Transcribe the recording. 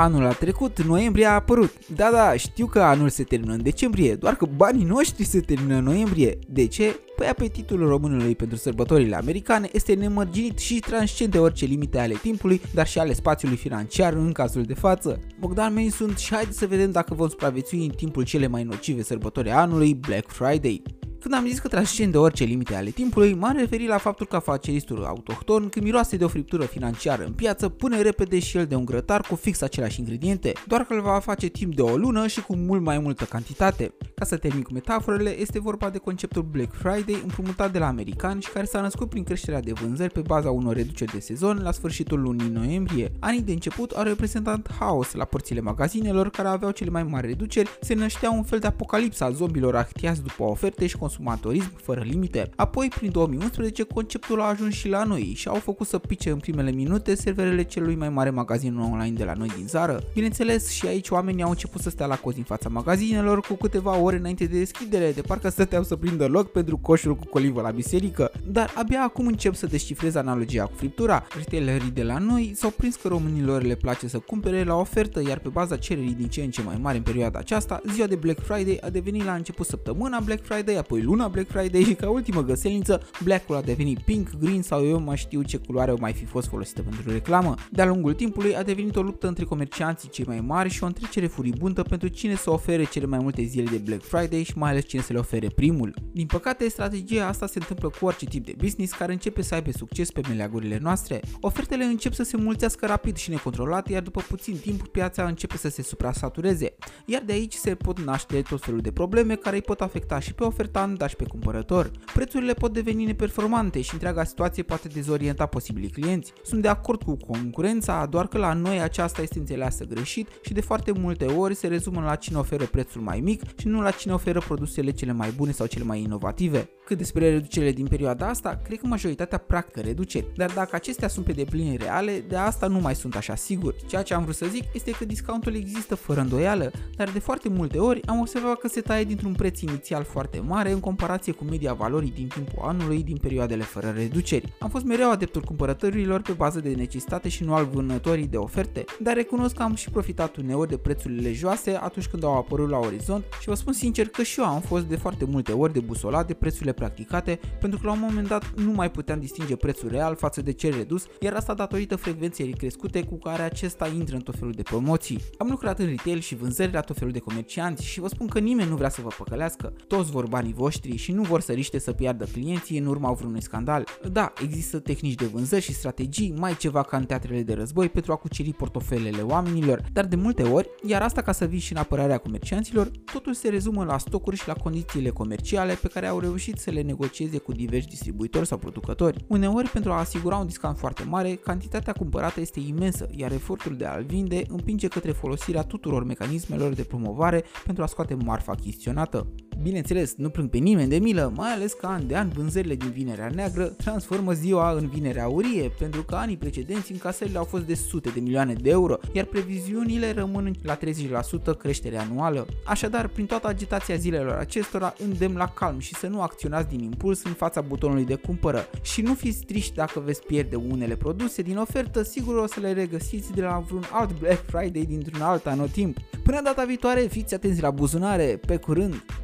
Anul a trecut, noiembrie a apărut. Da, da, știu că anul se termină în decembrie, doar că banii noștri se termină în noiembrie. De ce? Păi apetitul românului pentru sărbătorile americane este nemărginit și transcende orice limite ale timpului, dar și ale spațiului financiar în cazul de față. Bogdan mei sunt și haideți să vedem dacă vom supraviețui în timpul cele mai nocive sărbători a anului, Black Friday. Când am zis că transcende orice limite ale timpului, m-am referit la faptul că afaceristul autohton, când miroase de o friptură financiară în piață, pune repede și el de un grătar cu fix aceleași ingrediente, doar că îl va face timp de o lună și cu mult mai multă cantitate. Ca să termin cu metaforele, este vorba de conceptul Black Friday împrumutat de la americani și care s-a născut prin creșterea de vânzări pe baza unor reduceri de sezon la sfârșitul lunii noiembrie. Anii de început au reprezentat haos la părțile magazinelor care aveau cele mai mari reduceri, se năștea un fel de apocalipsa a zombilor actiați după oferte și consumatorism fără limite. Apoi, prin 2011, conceptul a ajuns și la noi și au făcut să pice în primele minute serverele celui mai mare magazin online de la noi din țară. Bineînțeles, și aici oamenii au început să stea la cozi în fața magazinelor cu câteva ore înainte de deschidere, de parcă stăteau să prindă loc pentru coșul cu colivă la biserică. Dar abia acum încep să descifrez analogia cu friptura. Retailerii de la noi s-au prins că românilor le place să cumpere la ofertă, iar pe baza cererii din ce în ce mai mari în perioada aceasta, ziua de Black Friday a devenit la început săptămâna Black Friday, apoi apoi luna Black Friday și ca ultimă găselniță, Black-ul a devenit pink, green sau eu mai știu ce culoare mai fi fost folosită pentru reclamă. De-a lungul timpului a devenit o luptă între comercianții cei mai mari și o întrecere furibundă pentru cine să ofere cele mai multe zile de Black Friday și mai ales cine să le ofere primul. Din păcate, strategia asta se întâmplă cu orice tip de business care începe să aibă succes pe meleagurile noastre. Ofertele încep să se mulțească rapid și necontrolat, iar după puțin timp piața începe să se suprasatureze. Iar de aici se pot naște tot felul de probleme care îi pot afecta și pe ofertant comandant, dar și pe cumpărător. Prețurile pot deveni neperformante și întreaga situație poate dezorienta posibilii clienți. Sunt de acord cu concurența, doar că la noi aceasta este înțeleasă greșit și de foarte multe ori se rezumă la cine oferă prețul mai mic și nu la cine oferă produsele cele mai bune sau cele mai inovative. Cât despre reducerile din perioada asta, cred că majoritatea practică reduceri, dar dacă acestea sunt pe deplin reale, de asta nu mai sunt așa sigur. Ceea ce am vrut să zic este că discountul există fără îndoială, dar de foarte multe ori am observat că se taie dintr-un preț inițial foarte mare în comparație cu media valorii din timpul anului din perioadele fără reduceri. Am fost mereu adeptul cumpărătorilor pe bază de necesitate și nu al vânătorii de oferte, dar recunosc că am și profitat uneori de prețurile joase atunci când au apărut la orizont și vă spun sincer că și eu am fost de foarte multe ori de busolat de prețurile practicate, pentru că la un moment dat nu mai puteam distinge prețul real față de cel redus, iar asta datorită frecvenței crescute cu care acesta intră în tot felul de promoții. Am lucrat în retail și vânzări la tot felul de comercianți și vă spun că nimeni nu vrea să vă păcălească, toți vor banii voștri și nu vor să riște să piardă clienții în urma vreunui scandal. Da, există tehnici de vânzări și strategii, mai ceva ca în teatrele de război pentru a cuceri portofelele oamenilor, dar de multe ori, iar asta ca să vii și în apărarea comercianților, totul se rezumă la stocuri și la condițiile comerciale pe care au reușit să le negocieze cu diversi distribuitori sau producători. Uneori, pentru a asigura un discount foarte mare, cantitatea cumpărată este imensă, iar efortul de a-l vinde împinge către folosirea tuturor mecanismelor de promovare pentru a scoate marfa achiziționată. Bineînțeles, nu plâng pe nimeni de milă, mai ales că an de an vânzările din Vinerea Neagră transformă ziua în Vinerea Aurie, pentru că anii precedenți încasările au fost de sute de milioane de euro, iar previziunile rămân la 30% creștere anuală. Așadar, prin toată agitația zilelor acestora, îndemn la calm și să nu acționați din impuls în fața butonului de cumpără și nu fiți triști dacă veți pierde unele produse din ofertă, sigur o să le regăsiți de la vreun alt Black Friday dintr-un alt anotimp. Până data viitoare, fiți atenți la buzunare, pe curând!